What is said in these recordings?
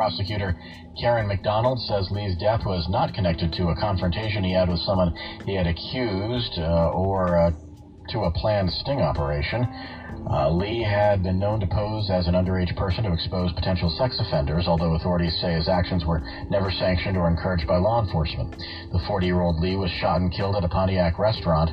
Prosecutor Karen McDonald says Lee's death was not connected to a confrontation he had with someone he had accused uh, or uh, to a planned sting operation. Uh, Lee had been known to pose as an underage person to expose potential sex offenders, although authorities say his actions were never sanctioned or encouraged by law enforcement. The 40 year old Lee was shot and killed at a Pontiac restaurant.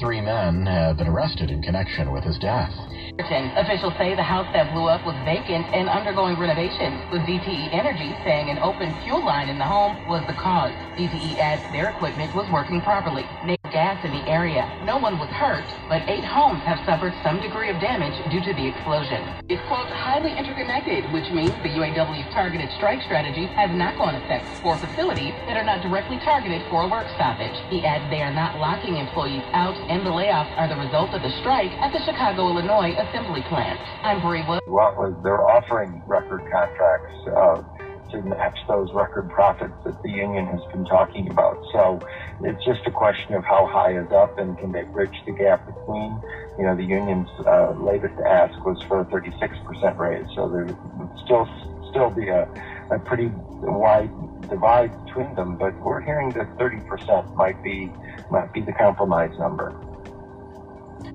Three men have been arrested in connection with his death. Officials say the house that blew up was vacant and undergoing renovations, with DTE Energy saying an open fuel line in the home was the cause. DTE adds their equipment was working properly. No Gas in the area. No one was hurt, but eight homes have suffered some degree of damage due to the explosion. It's, quote, highly interconnected, which means the UAW's targeted strike strategy has knock-on effects for facilities that are not directly targeted for a work stoppage. He adds they are not locking employees out, and the layoffs are the result of the strike at the Chicago, Illinois assembly plant. I'm Brie Wood. What was they're offering record contracts uh, to match those record profits that the union has been talking about. So it's just a question of how high is up and can they bridge the gap between. You know, the union's uh, latest ask was for a 36% raise, so there would still still be a, a pretty wide divide between them. But we're hearing that 30% might be might be the compromise number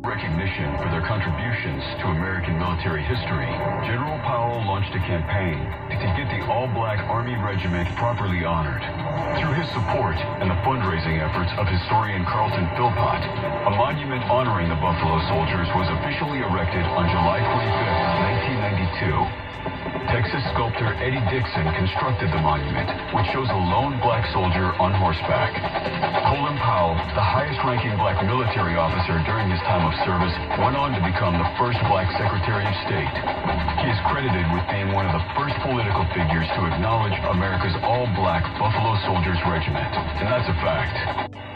recognition for their contributions to American military history, General Powell launched a campaign to get the all-black Army Regiment properly honored. Through his support and the fundraising efforts of historian Carlton Philpott, a monument honoring the Buffalo Soldiers was officially erected on July 25, 1992 Texas sculptor Eddie Dixon constructed the monument, which shows a lone black soldier on horseback. Colin Powell, the highest-ranking black military officer during his time of service, went on to become the first black Secretary of State. He is credited with being one of the first political figures to acknowledge America's all-black Buffalo Soldiers Regiment. And that's a fact.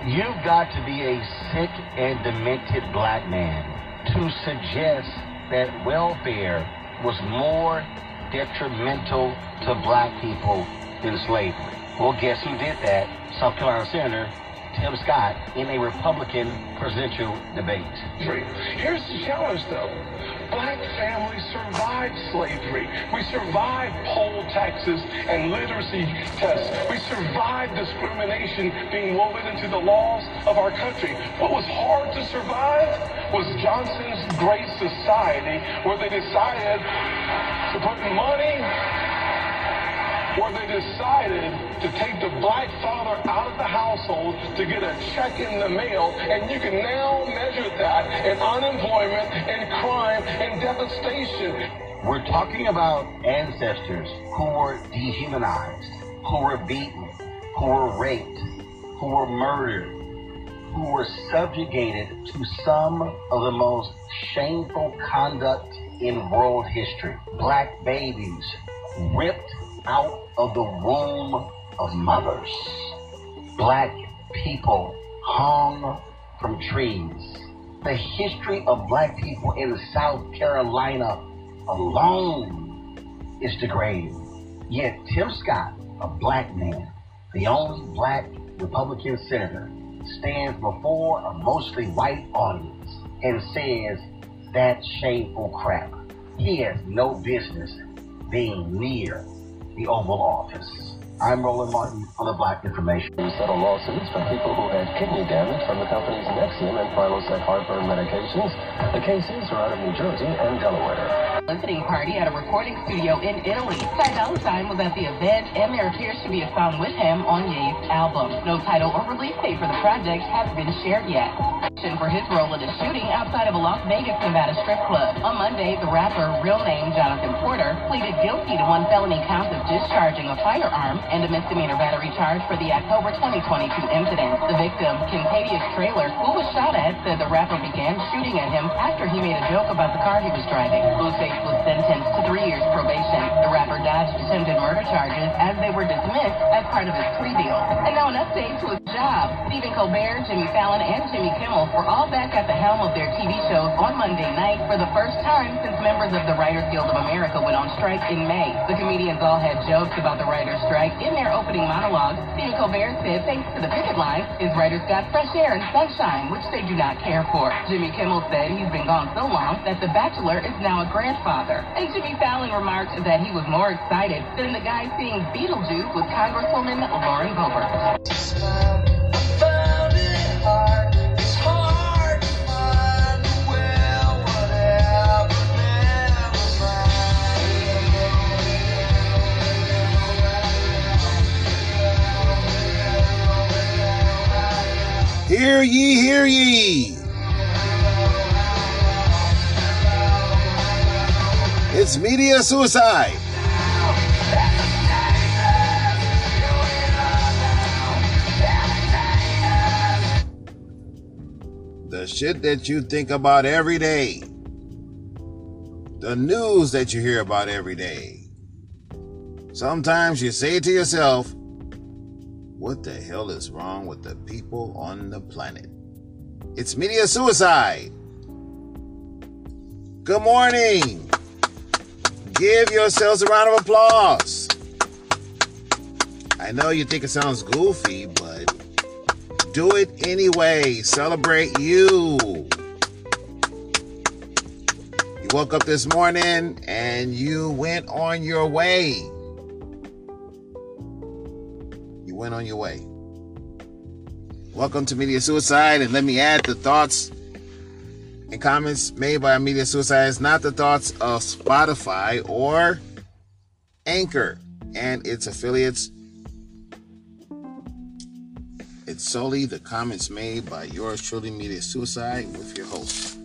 You've got to be a sick and demented black man to suggest that welfare was more detrimental to black people than slavery. Well, guess who did that? South Carolina Senator Tim Scott in a Republican presidential debate. Here's the challenge, though. Black families survived slavery. We survived poll taxes and literacy tests. We survived discrimination being woven into the laws of our country. What was hard to survive was Johnson's Great Society, where they decided to put money where they decided to take the black father out of the household to get a check in the mail, and you can now measure that in unemployment and crime and devastation. We're talking about ancestors who were dehumanized, who were beaten, who were raped, who were murdered, who were subjugated to some of the most shameful conduct in world history. Black babies ripped out of the womb of mothers. Black people hung from trees. The history of black people in South Carolina alone is degrading. Yet Tim Scott, a black man, the only black Republican senator, stands before a mostly white audience and says that shameful crap. He has no business being near the Oval Office. I'm Roland Martin on the Black Information. We settle lawsuits from people who had kidney damage from the company's Nexium and Prilosec heartburn medications. The cases are out of New Jersey and Delaware. Listening party at a recording studio in Italy. Ty Dolla Sign was at the event, and there appears to be a song with him on Ye's album. No title or release date for the project has been shared yet for his role in a shooting outside of a Las Vegas, Nevada strip club. On Monday, the rapper, real name Jonathan Porter, pleaded guilty to one felony count of discharging a firearm and a misdemeanor battery charge for the October 2022 incident. The victim, Kincadius Trailer, who was shot at, said the rapper began shooting at him after he made a joke about the car he was driving. Blueface was sentenced to three years probation. The rapper dodged attempted murder charges as they were dismissed as part of his plea deal. And now an update to his job. Stephen Colbert, Jimmy Fallon, and Jimmy Kimmel were all back at the helm of their TV shows on Monday night for the first time since members of the Writers Guild of America went on strike in May. The comedians all had jokes about the writers' strike in their opening monologue. Stephen Colbert said thanks to the picket line, his writers got fresh air and sunshine, which they do not care for. Jimmy Kimmel said he's been gone so long that The Bachelor is now a grandfather. And Jimmy Fallon remarked that he was more excited than the guy seeing Beetlejuice with Congresswoman Lauren Boebert. Hear ye, hear ye. It's media suicide. The shit that you think about every day. The news that you hear about every day. Sometimes you say to yourself, what the hell is wrong with the people on the planet? It's media suicide. Good morning. Give yourselves a round of applause. I know you think it sounds goofy, but do it anyway. Celebrate you. You woke up this morning and you went on your way. Went on your way. Welcome to Media Suicide, and let me add the thoughts and comments made by Media Suicide is not the thoughts of Spotify or Anchor and its affiliates. It's solely the comments made by yours truly, Media Suicide, with your host.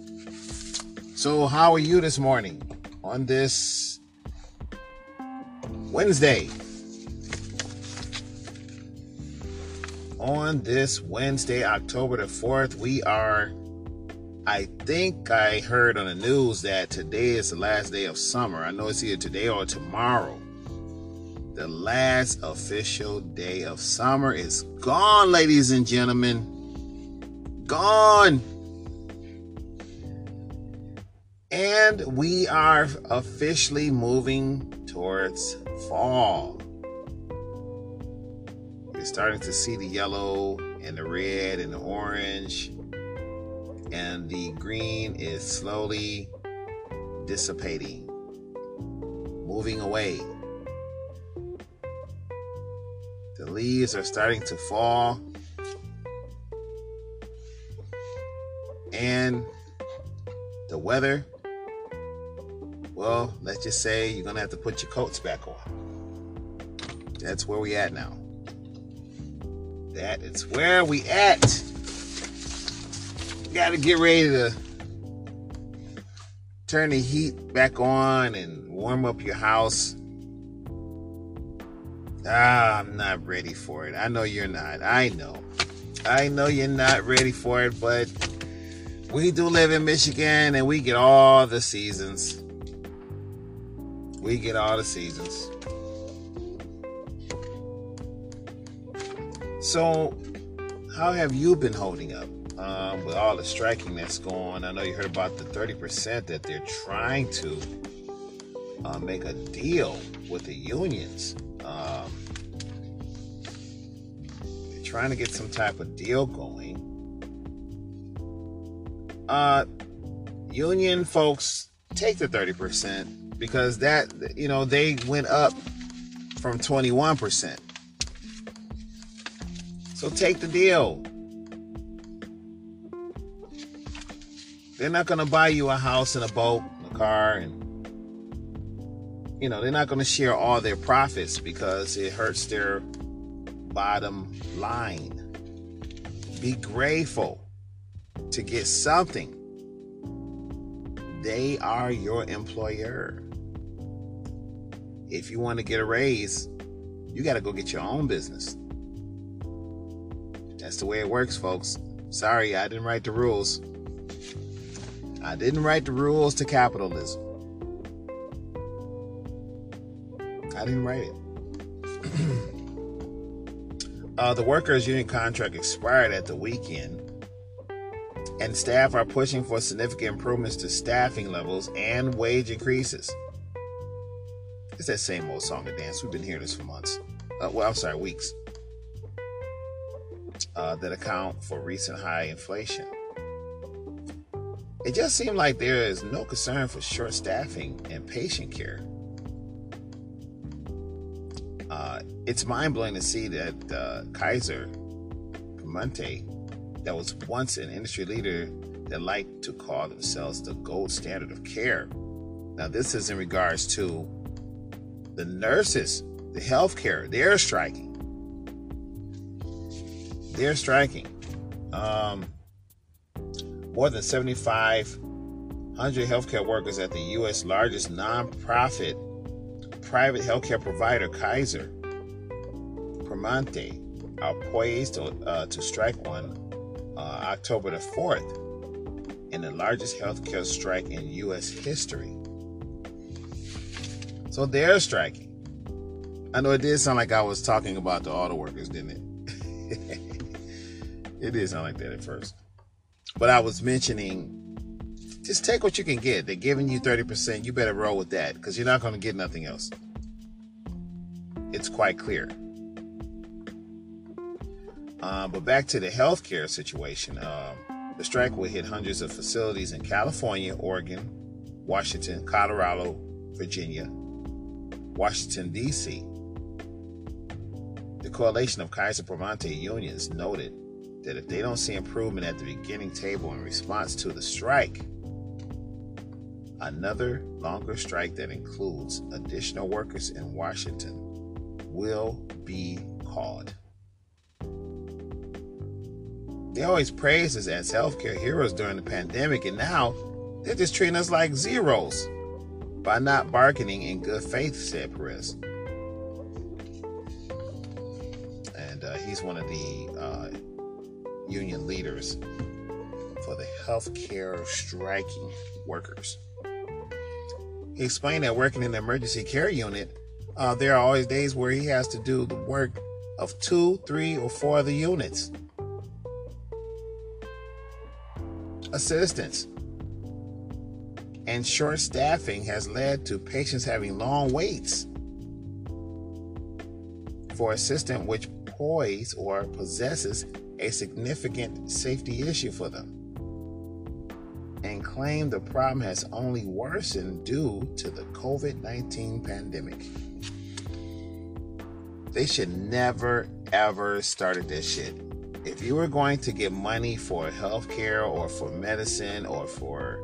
So, how are you this morning on this Wednesday? On this Wednesday, October the 4th, we are I think I heard on the news that today is the last day of summer. I know it's either today or tomorrow. The last official day of summer is gone, ladies and gentlemen. Gone. And we are officially moving towards fall. Starting to see the yellow and the red and the orange and the green is slowly dissipating, moving away. The leaves are starting to fall, and the weather well, let's just say you're gonna have to put your coats back on. That's where we at now. That is where we at got to get ready to turn the heat back on and warm up your house. Ah, I'm not ready for it. I know you're not. I know. I know you're not ready for it, but we do live in Michigan and we get all the seasons. We get all the seasons. So, how have you been holding up? um, with all the striking that's going. I know you heard about the 30% that they're trying to uh, make a deal with the unions. Um, they're trying to get some type of deal going. Uh, union folks take the 30% because that, you know, they went up from 21%. So take the deal. They're not going to buy you a house and a boat, and a car, and you know, they're not going to share all their profits because it hurts their bottom line. Be grateful to get something. They are your employer. If you want to get a raise, you got to go get your own business. That's the way it works, folks. Sorry, I didn't write the rules. I didn't write the rules to capitalism. I didn't write it. Uh, the workers' union contract expired at the weekend, and staff are pushing for significant improvements to staffing levels and wage increases. It's that same old song and dance. We've been hearing this for months. Uh, well, I'm sorry, weeks. Uh, that account for recent high inflation. It just seemed like there is no concern for short staffing and patient care. Uh, it's mind blowing to see that uh, Kaiser Permanente, that was once an industry leader that liked to call themselves the gold standard of care. Now, this is in regards to the nurses, the healthcare, they're striking. They're striking. Um, more than 7,500 healthcare workers at the U.S. largest nonprofit private healthcare provider, Kaiser Permanente, are poised to, uh, to strike on uh, October the 4th in the largest healthcare strike in U.S. history. So they're striking. I know it did sound like I was talking about the auto workers, didn't it? it did sound like that at first. But I was mentioning just take what you can get. They're giving you 30%. You better roll with that because you're not going to get nothing else. It's quite clear. Uh, but back to the healthcare situation. Um, the strike will hit hundreds of facilities in California, Oregon, Washington, Colorado, Virginia, Washington, D.C. The coalition of Kaiser Permanente unions noted that if they don't see improvement at the beginning table in response to the strike, another longer strike that includes additional workers in Washington will be called. They always praised us as healthcare heroes during the pandemic, and now they're just treating us like zeros by not bargaining in good faith, said Perez. And uh, he's one of the uh, union leaders for the health healthcare striking workers. He explained that working in the emergency care unit, uh, there are always days where he has to do the work of two, three, or four other units. Assistance and short staffing has led to patients having long waits for assistance, which poise or possesses a significant safety issue for them and claim the problem has only worsened due to the COVID 19 pandemic. They should never ever started this shit. If you were going to get money for healthcare or for medicine or for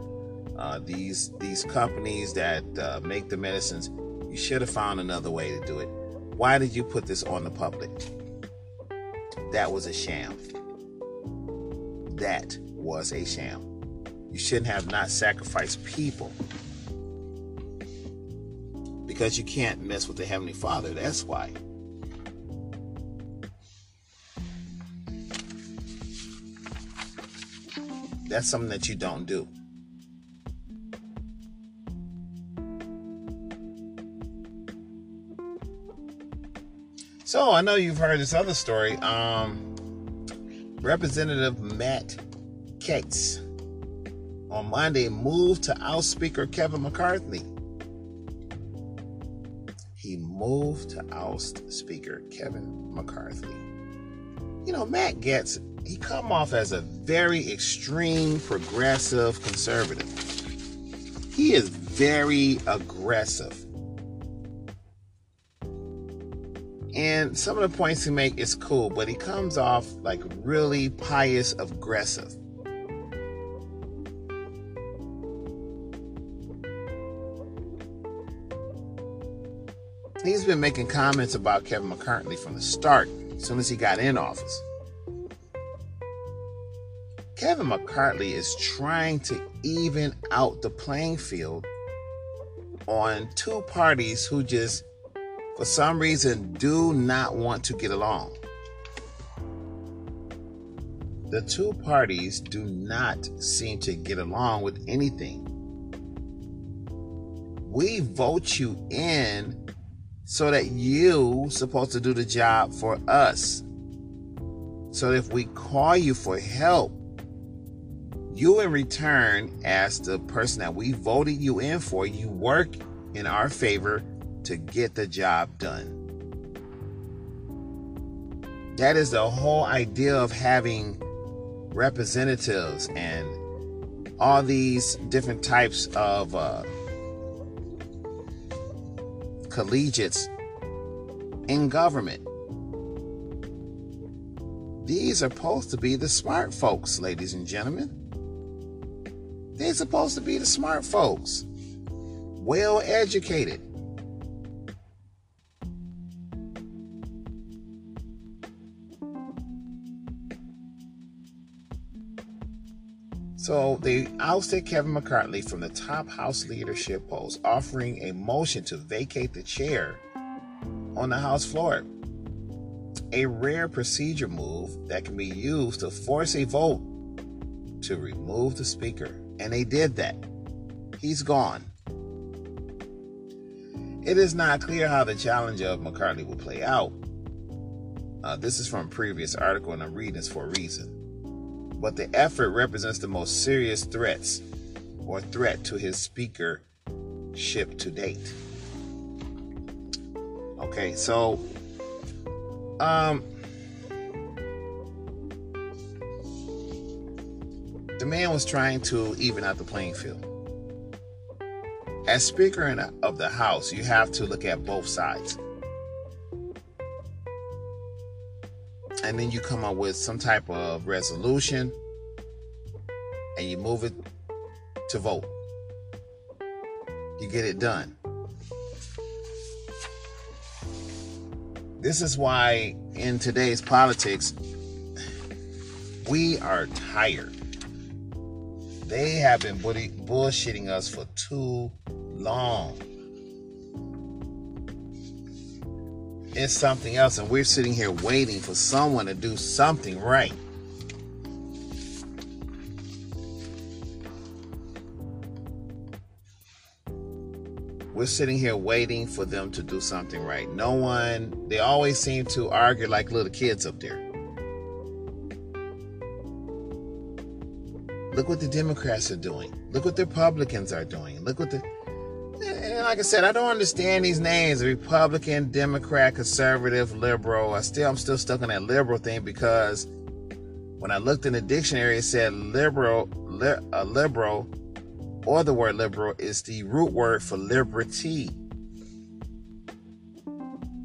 uh, these these companies that uh, make the medicines, you should have found another way to do it. Why did you put this on the public? That was a sham. That was a sham. You shouldn't have not sacrificed people because you can't mess with the Heavenly Father. That's why. That's something that you don't do. So I know you've heard this other story. Um, Representative Matt Gaetz on Monday moved to oust Speaker Kevin McCarthy. He moved to oust Speaker Kevin McCarthy. You know, Matt Gaetz, he come off as a very extreme progressive conservative. He is very aggressive. And some of the points he make is cool, but he comes off like really pious aggressive. He's been making comments about Kevin McCarthy from the start, as soon as he got in office. Kevin McCarthy is trying to even out the playing field on two parties who just for some reason, do not want to get along. The two parties do not seem to get along with anything. We vote you in so that you supposed to do the job for us. So if we call you for help, you in return, as the person that we voted you in for, you work in our favor to get the job done. That is the whole idea of having representatives and all these different types of uh, collegiates in government. These are supposed to be the smart folks, ladies and gentlemen. They're supposed to be the smart folks, well educated. So they ousted Kevin McCarthy from the top House leadership post, offering a motion to vacate the chair on the House floor. A rare procedure move that can be used to force a vote to remove the speaker. And they did that. He's gone. It is not clear how the challenge of McCarthy will play out. Uh, this is from a previous article, and I'm reading this for a reason. But the effort represents the most serious threats or threat to his speakership to date. Okay, so um the man was trying to even out the playing field. As Speaker of the House, you have to look at both sides. And then you come up with some type of resolution and you move it to vote. You get it done. This is why in today's politics, we are tired. They have been bullshitting us for too long. It's something else, and we're sitting here waiting for someone to do something right. We're sitting here waiting for them to do something right. No one, they always seem to argue like little kids up there. Look what the Democrats are doing. Look what the Republicans are doing. Look what the. Like I said, I don't understand these names: Republican, Democrat, Conservative, Liberal. I still, I'm still stuck on that liberal thing because when I looked in the dictionary, it said liberal, li, a liberal or the word liberal is the root word for liberty.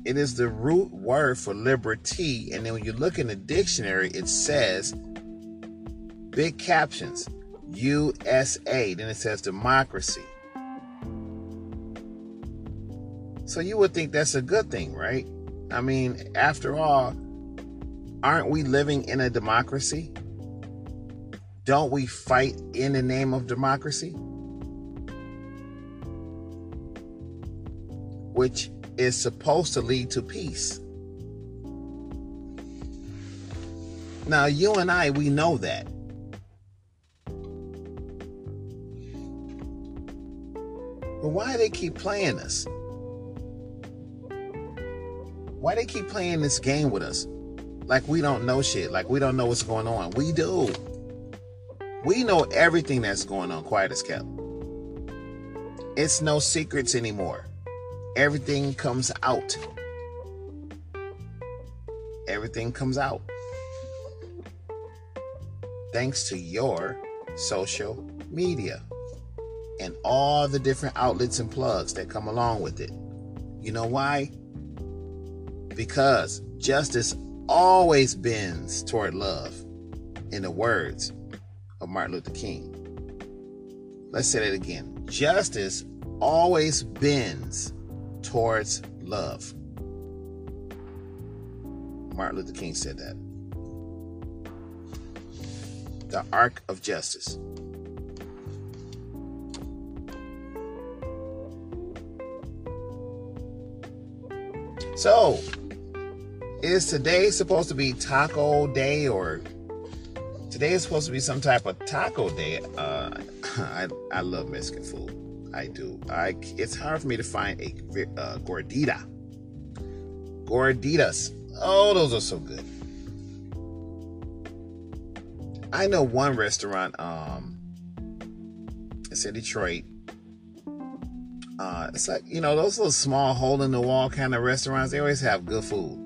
It is the root word for liberty. And then when you look in the dictionary, it says big captions USA. Then it says democracy. So you would think that's a good thing, right? I mean, after all, aren't we living in a democracy? Don't we fight in the name of democracy? which is supposed to lead to peace. Now, you and I, we know that. But why they keep playing us? Why they keep playing this game with us? Like we don't know shit, like we don't know what's going on. We do. We know everything that's going on, quiet as kept. It's no secrets anymore everything comes out. Everything comes out. Thanks to your social media and all the different outlets and plugs that come along with it. You know why? Because justice always bends toward love, in the words of Martin Luther King. Let's say that again. Justice always bends towards love. Martin Luther King said that. The arc of justice. So, is today supposed to be taco day or today is supposed to be some type of taco day? Uh, I, I love Mexican food. I do. I it's hard for me to find a gordita. Gorditas. Oh, those are so good. I know one restaurant. Um, it's in Detroit. Uh, it's like you know those little small hole in the wall kind of restaurants. They always have good food.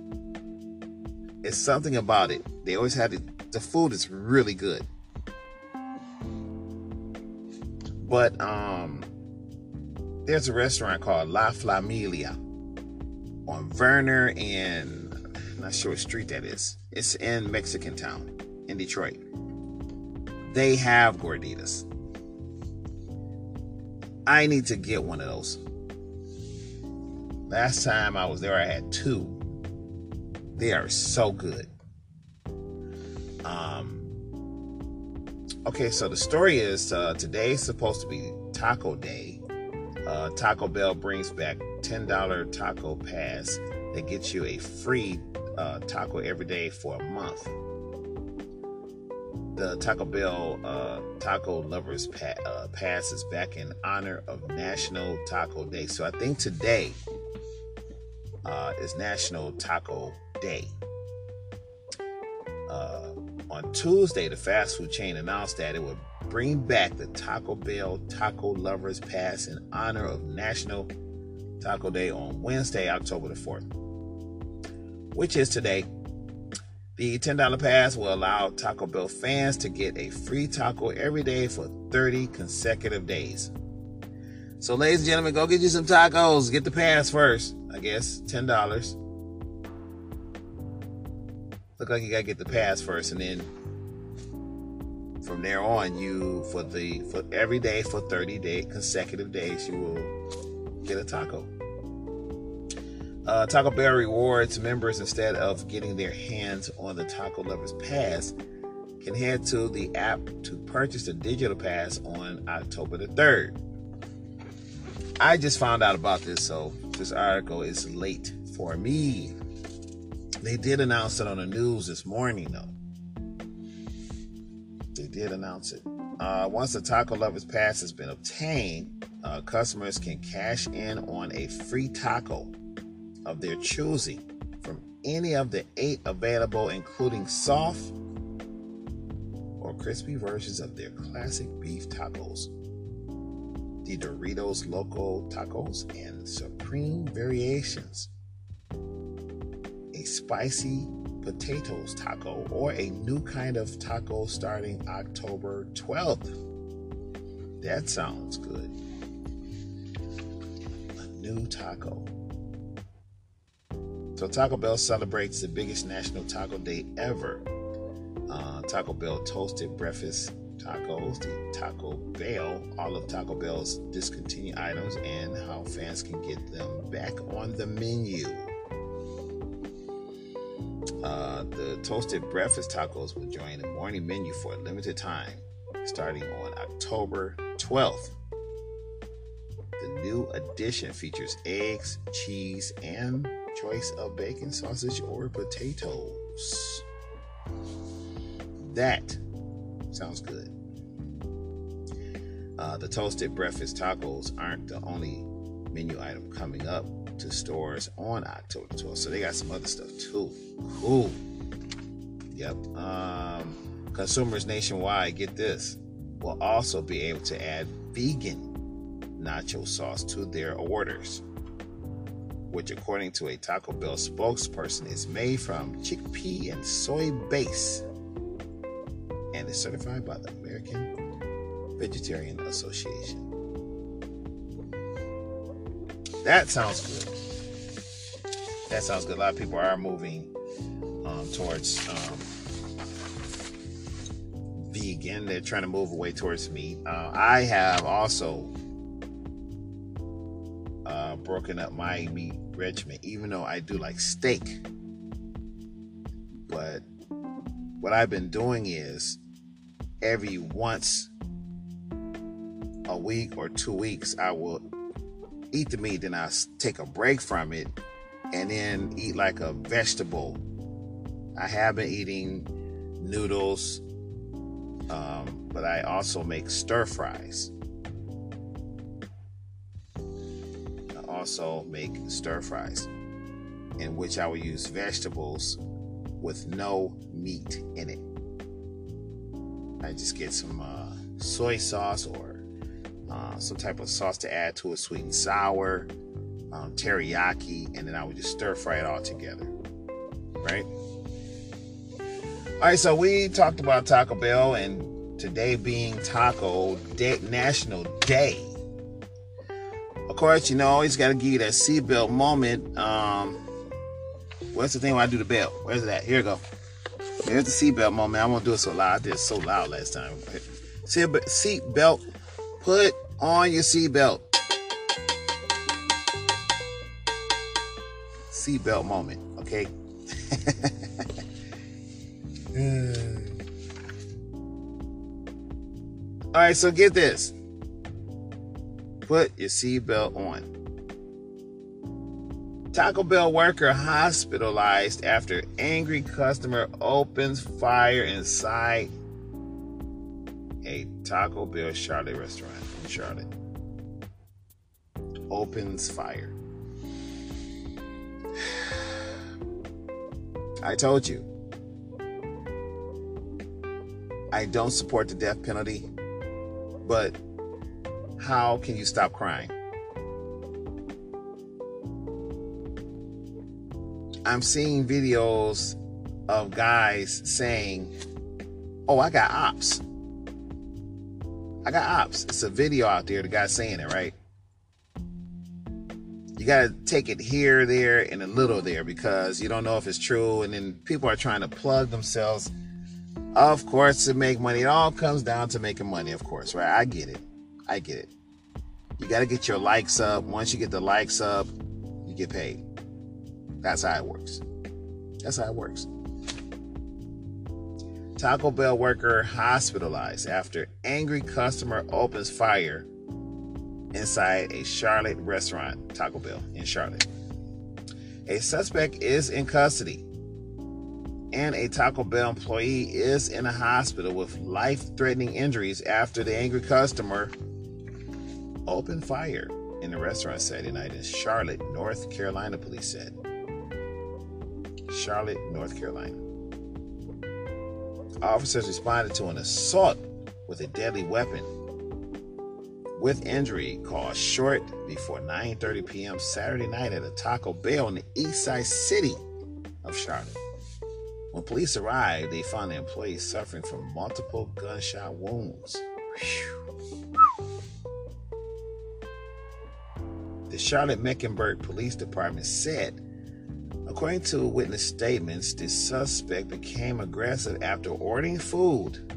It's something about it. They always have the, the food is really good. But um, there's a restaurant called La Flamilia on Vernor and I'm not sure what street that is. It's in Mexican Town in Detroit. They have gorditas. I need to get one of those. Last time I was there, I had two. They are so good. Um, okay, so the story is uh, today is supposed to be Taco Day. Uh, Taco Bell brings back $10 taco pass that gets you a free uh, taco every day for a month. The Taco Bell uh, Taco Lovers pa- uh, Pass is back in honor of National Taco Day. So I think today uh, is National Taco Day. Uh, on Tuesday, the fast food chain announced that it would bring back the Taco Bell Taco Lovers Pass in honor of National Taco Day on Wednesday, October the 4th, which is today. The $10 pass will allow Taco Bell fans to get a free taco every day for 30 consecutive days. So, ladies and gentlemen, go get you some tacos. Get the pass first, I guess. $10. Look like you gotta get the pass first, and then from there on, you for the for every day for 30 day consecutive days, you will get a taco. Uh, Taco Bell rewards members instead of getting their hands on the Taco Lovers Pass can head to the app to purchase the digital pass on October the 3rd. I just found out about this, so this article is late for me. They did announce it on the news this morning, though. They did announce it. Uh, once the Taco Lovers Pass has been obtained, uh, customers can cash in on a free taco of their choosing from any of the eight available, including soft or crispy versions of their classic beef tacos, the Doritos Loco tacos, and supreme variations, a spicy potatoes taco, or a new kind of taco starting October 12th. That sounds good. A new taco. So Taco Bell celebrates the biggest national taco day ever. Uh, taco Bell toasted breakfast tacos, the Taco Bell, all of Taco Bell's discontinued items, and how fans can get them back on the menu. Uh, the toasted breakfast tacos will join the morning menu for a limited time, starting on October 12th. The new addition features eggs, cheese, and choice of bacon, sausage, or potatoes. That sounds good. Uh, the toasted breakfast tacos aren't the only menu item coming up to stores on October 12th. So they got some other stuff too. Cool. Yep. Um, consumers nationwide, get this, will also be able to add vegan nacho sauce to their orders, which, according to a Taco Bell spokesperson, is made from chickpea and soy base and is certified by the American Vegetarian Association. That sounds good. That sounds good. A lot of people are moving um, towards um, vegan. They're trying to move away towards meat. Uh, I have also uh, broken up my meat regimen, even though I do like steak. But what I've been doing is every once a week or two weeks, I will eat the meat, then I take a break from it, and then eat like a vegetable. I have been eating noodles, um, but I also make stir fries. I also make stir fries, in which I will use vegetables with no meat in it. I just get some uh, soy sauce or uh, some type of sauce to add to it, sweet and sour, um, teriyaki, and then I would just stir fry it all together. Right? All right, so we talked about Taco Bell and today being Taco Day, National Day. Of course, you know, always got to give you that seatbelt moment. Um, where's the thing where I do the bell? Where's that? Here we go. Here's the seatbelt moment. I won't do it so loud. I did it so loud last time. Seatbelt. Put on your seatbelt. Seatbelt moment. Okay. All right, so get this. Put your seatbelt on. Taco Bell worker hospitalized after angry customer opens fire inside a Taco Bell Charlotte restaurant in Charlotte. Opens fire. I told you. I don't support the death penalty, but how can you stop crying? I'm seeing videos of guys saying, Oh, I got ops. I got ops. It's a video out there, the guy saying it, right? You got to take it here, there, and a little there because you don't know if it's true. And then people are trying to plug themselves, of course, to make money. It all comes down to making money, of course, right? I get it. I get it. You got to get your likes up. Once you get the likes up, you get paid. That's how it works. That's how it works. Taco Bell worker hospitalized after angry customer opens fire inside a Charlotte restaurant, Taco Bell in Charlotte. A suspect is in custody, and a Taco Bell employee is in a hospital with life threatening injuries after the angry customer opened fire in the restaurant Saturday night in Charlotte, North Carolina, police said. Charlotte, North Carolina. Officers responded to an assault with a deadly weapon with injury caused short before 9:30 p.m. Saturday night at a Taco Bell in the east side city of Charlotte. When police arrived, they found the employee suffering from multiple gunshot wounds. The Charlotte Mecklenburg Police Department said According to witness statements, the suspect became aggressive after ordering food.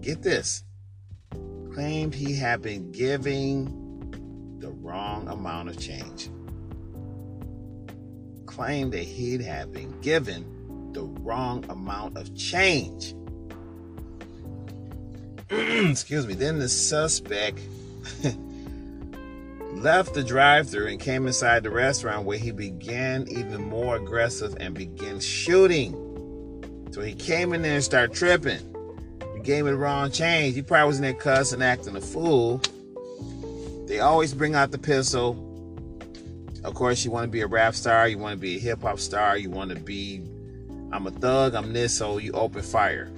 Get this. Claimed he had been giving the wrong amount of change. Claimed that he had been given the wrong amount of change. Excuse me. Then the suspect left the drive-through and came inside the restaurant where he began even more aggressive and began shooting. So he came in there and started tripping. You gave me the wrong change. He probably was in there cussing, acting a fool. They always bring out the pistol. Of course, you want to be a rap star, you want to be a hip hop star, you want to be, I'm a thug, I'm this, so you open fire.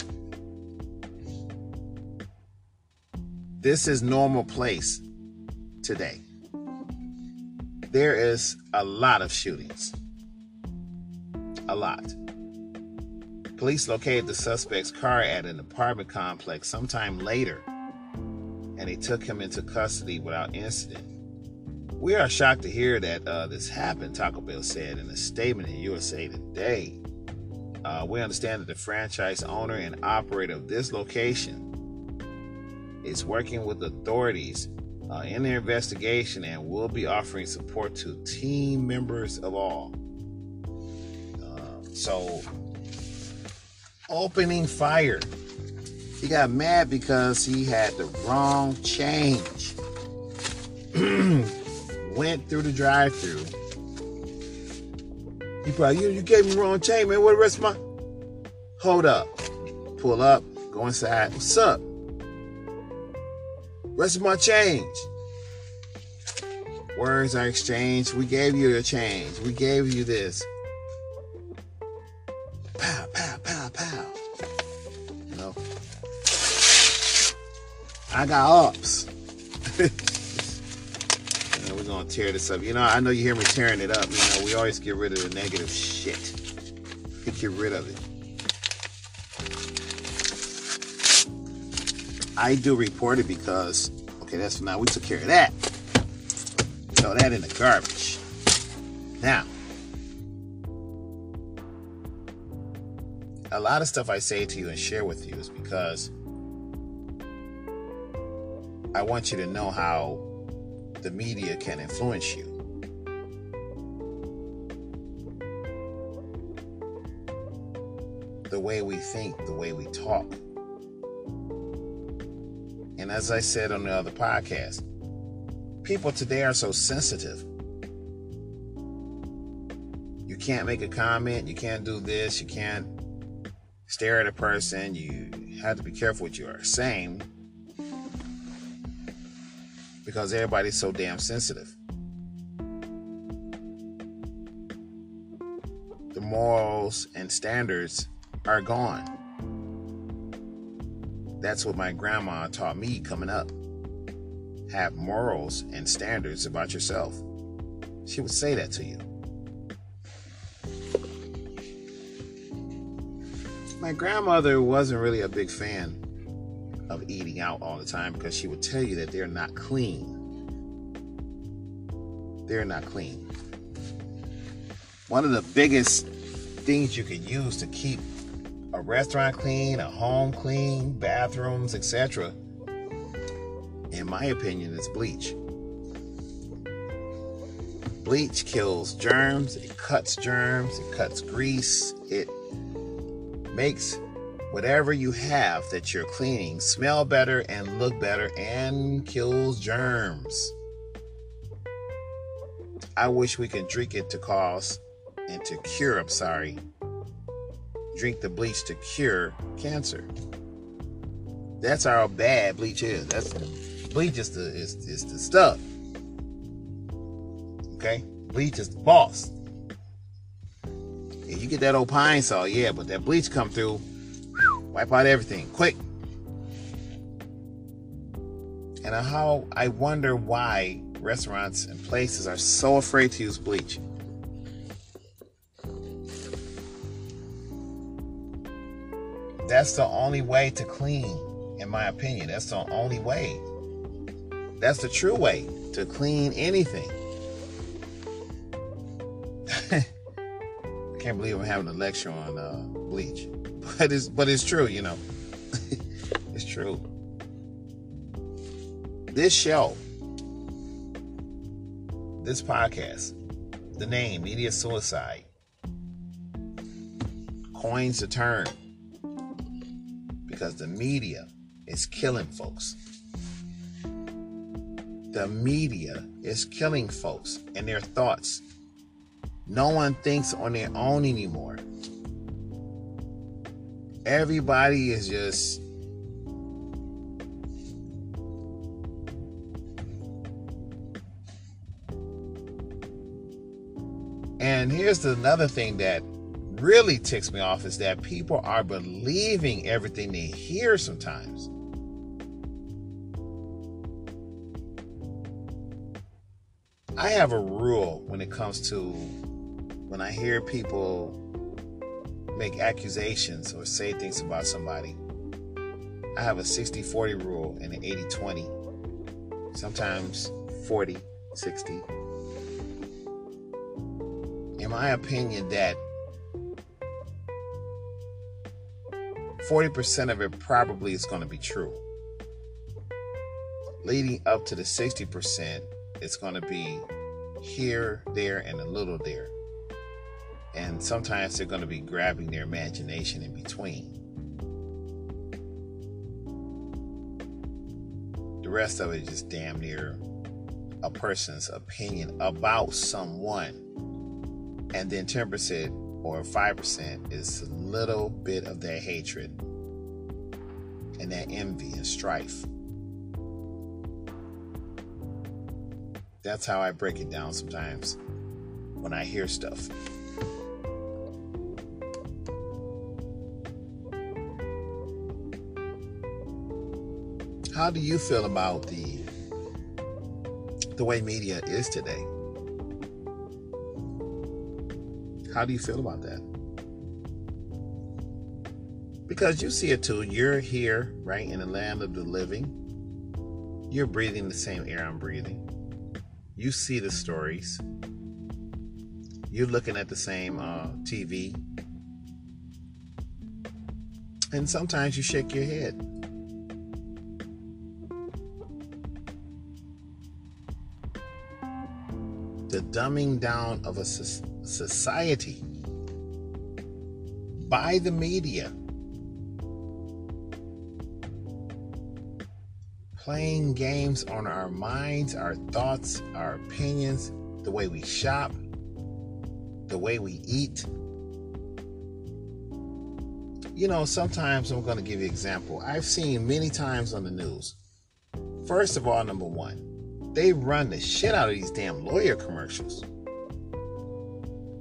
This is normal place today there is a lot of shootings. A lot. Police located the suspect's car at an apartment complex sometime later, and they took him into custody without incident. We are shocked to hear that uh, this happened, Taco Bell said in a statement in USA Today. Uh, we understand that the franchise owner and operator of this location is working with authorities uh, in their investigation and will be offering support to team members of all. Uh, so, opening fire. He got mad because he had the wrong change. Went through the drive-through. He probably, you, you gave me the wrong change, man. What the rest of my... Hold up. Pull up. Go inside. What's up? Of my change. Words are exchanged. We gave you a change. We gave you this. Pow, pow, pow, pow. You know? I got ups. we're gonna tear this up. You know, I know you hear me tearing it up. You know, we always get rid of the negative shit. We Get rid of it. I do report it because okay, that's now we took care of that. Throw that in the garbage. Now, a lot of stuff I say to you and share with you is because I want you to know how the media can influence you. The way we think, the way we talk. And as I said on the other podcast, people today are so sensitive. You can't make a comment, you can't do this, you can't stare at a person, you have to be careful what you are saying because everybody's so damn sensitive. The morals and standards are gone. That's what my grandma taught me coming up. Have morals and standards about yourself. She would say that to you. My grandmother wasn't really a big fan of eating out all the time because she would tell you that they're not clean. They're not clean. One of the biggest things you can use to keep a restaurant clean, a home clean, bathrooms, etc., in my opinion, it's bleach. Bleach kills germs, it cuts germs, it cuts grease, it makes whatever you have that you're cleaning smell better and look better and kills germs. I wish we could drink it to cause and to cure, I'm sorry, drink the bleach to cure cancer. That's how bad bleach is. That's bleach is the is, is the stuff. Okay? Bleach is the boss. If you get that old Pine-Sol, yeah, but that bleach come through, wipe out everything quick. And how I wonder why restaurants and places are so afraid to use bleach. That's the only way to clean, in my opinion. That's the only way. That's the true way to clean anything. I can't believe I'm having a lecture on uh, bleach, but it's but it's true, you know. it's true. This show, this podcast, the name Media Suicide, coins the term because the media is killing folks. The media is killing folks and their thoughts. No one thinks on their own anymore. Everybody is just And here's another thing that really ticks me off is that people are believing everything they hear sometimes. I have a rule when it comes to when I hear people make accusations or say things about somebody. I have a 60 40 rule and an 80 20. Sometimes 40 60. In my opinion, that 40% of it probably is going to be true. Leading up to the 60%, it's going to be here, there, and a little there. And sometimes they're going to be grabbing their imagination in between. The rest of it is just damn near a person's opinion about someone. And then 10% or 5% is a little bit of that hatred that envy and strife. That's how I break it down sometimes when I hear stuff. How do you feel about the the way media is today? How do you feel about that? Because you see it too. You're here, right, in the land of the living. You're breathing the same air I'm breathing. You see the stories. You're looking at the same uh, TV. And sometimes you shake your head. The dumbing down of a society by the media. Playing games on our minds, our thoughts, our opinions, the way we shop, the way we eat. You know, sometimes I'm going to give you an example. I've seen many times on the news. First of all, number one, they run the shit out of these damn lawyer commercials.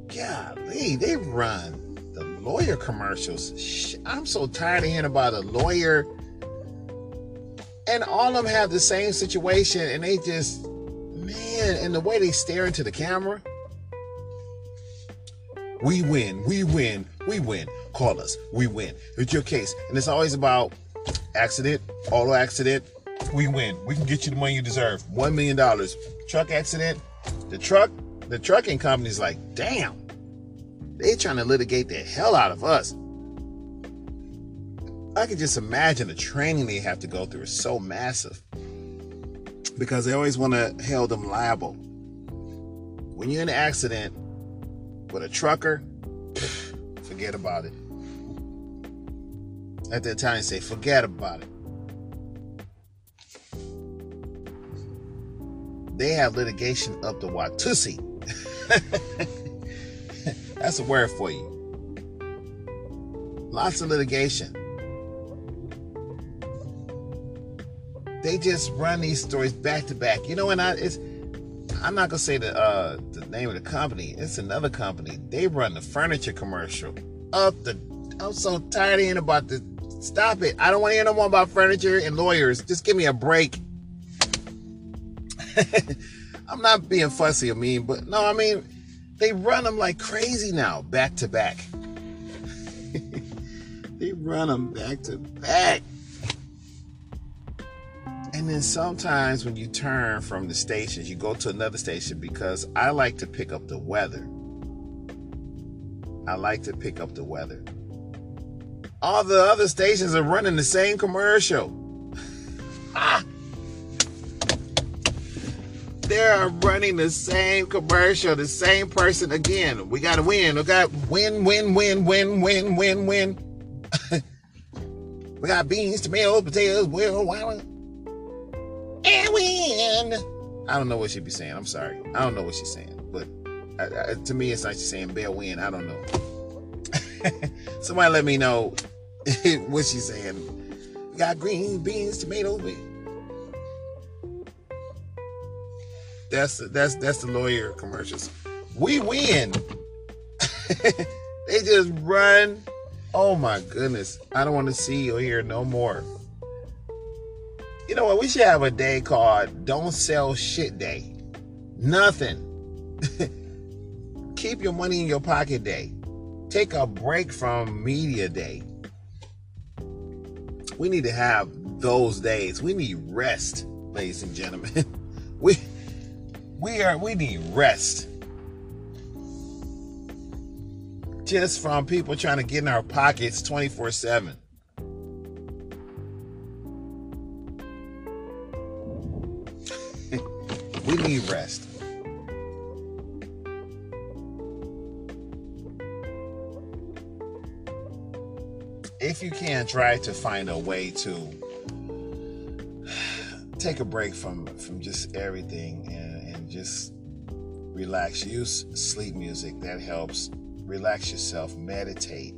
Golly, they run the lawyer commercials. I'm so tired of hearing about a lawyer. And all of them have the same situation, and they just, man, and the way they stare into the camera. We win, we win, we win. Call us, we win. It's your case. And it's always about accident, auto accident. We win. We can get you the money you deserve. $1 million. Truck accident. The truck, the trucking company's like, damn, they trying to litigate the hell out of us. I can just imagine the training they have to go through is so massive because they always want to hold them liable. When you're in an accident, with a trucker, forget about it. At the time, say, forget about it. They have litigation up the Watusi. That's a word for you. Lots of litigation. They just run these stories back to back. You know, and I it's I'm not gonna say the uh, the name of the company. It's another company. They run the furniture commercial. Up the. I'm so tired of hearing about the. Stop it! I don't want to hear no more about furniture and lawyers. Just give me a break. I'm not being fussy or mean, but no, I mean they run them like crazy now, back to back. they run them back to back. And then sometimes when you turn from the stations, you go to another station because I like to pick up the weather. I like to pick up the weather. All the other stations are running the same commercial. They're running the same commercial, the same person again. We got to win. We got win, win, win, win, win, win, win. we got beans, tomatoes, potatoes, well, wow win. I don't know what she'd be saying. I'm sorry. I don't know what she's saying. But I, I, to me, it's like she's saying Bell win. I don't know. Somebody let me know what she's saying. We got green beans, tomatoes. That's that's that's the lawyer commercials. We win. they just run. Oh my goodness. I don't want to see or hear no more. You know what? We should have a day called Don't Sell Shit Day. Nothing. Keep your money in your pocket day. Take a break from media day. We need to have those days. We need rest, ladies and gentlemen. we we are we need rest. Just from people trying to get in our pockets 24/7. We need rest. If you can, try to find a way to take a break from from just everything and, and just relax. Use sleep music that helps. Relax yourself. Meditate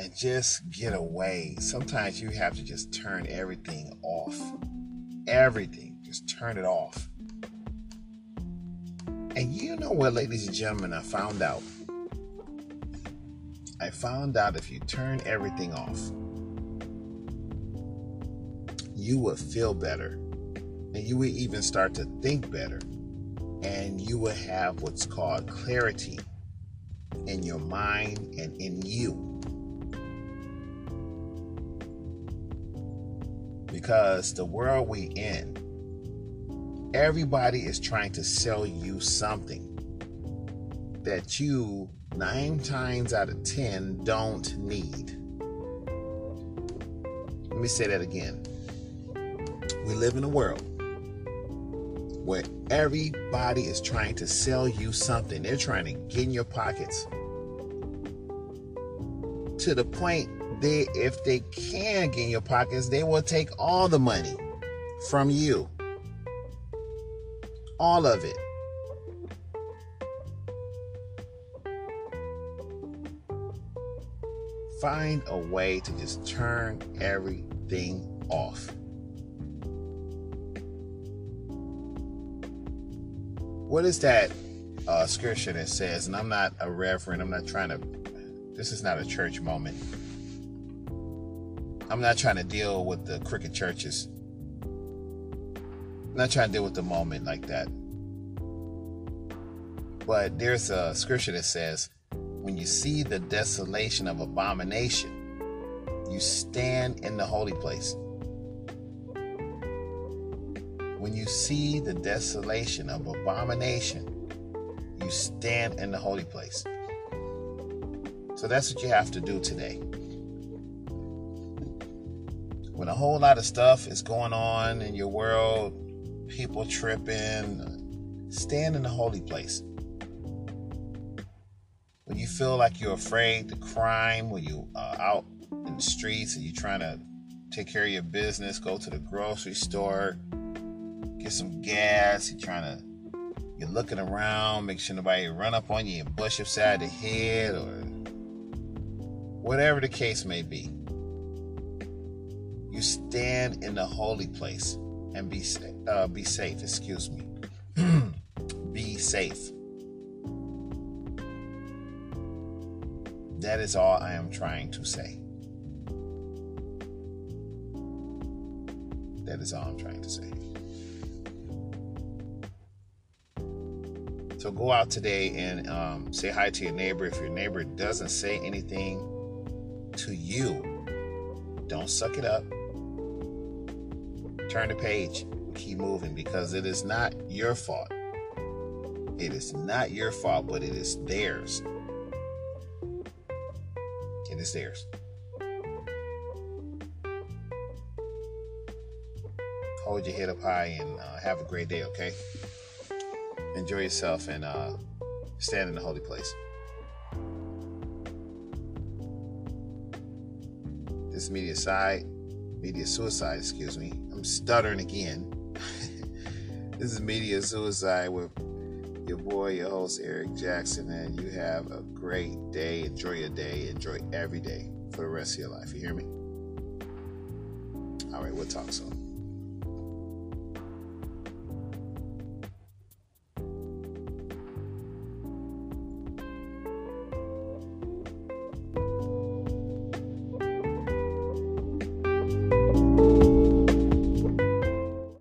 and just get away. Sometimes you have to just turn everything off. Everything just turn it off. And you know what, ladies and gentlemen, I found out? I found out if you turn everything off, you would feel better and you would even start to think better and you will have what's called clarity in your mind and in you. Because the world we in, everybody is trying to sell you something that you nine times out of ten don't need. Let me say that again. We live in a world where everybody is trying to sell you something. They're trying to get in your pockets to the point they if they can get in your pockets, they will take all the money from you. All of it. Find a way to just turn everything off. what is that uh, scripture that says, and I'm not a reverend, I'm not trying to, this is not a church moment. I'm not trying to deal with the crooked churches. Not trying to deal with the moment like that. But there's a scripture that says, when you see the desolation of abomination, you stand in the holy place when you see the desolation of abomination, you stand in the holy place. So that's what you have to do today. When a whole lot of stuff is going on in your world, people tripping, stand in the holy place. When you feel like you're afraid to crime, when you are out in the streets and you're trying to take care of your business, go to the grocery store, get some gas. You're trying to, you're looking around, make sure nobody run up on you and bust upside the head or whatever the case may be. You stand in the holy place and be uh, be safe. Excuse me. be safe. That is all I am trying to say. That is all I'm trying to say. So go out today and um, say hi to your neighbor. If your neighbor doesn't say anything to you, don't suck it up. Turn the page. Keep moving because it is not your fault. It is not your fault, but it is theirs. It is theirs. Hold your head up high and uh, have a great day, okay? enjoy yourself and uh, stand in the holy place. This media side, media suicide, excuse me. I'm stuttering again. this is media suicide with your boy, your host Eric Jackson, and you have a great day. Enjoy your day. Enjoy every day for the rest of your life. You hear me? All right, we'll talk soon.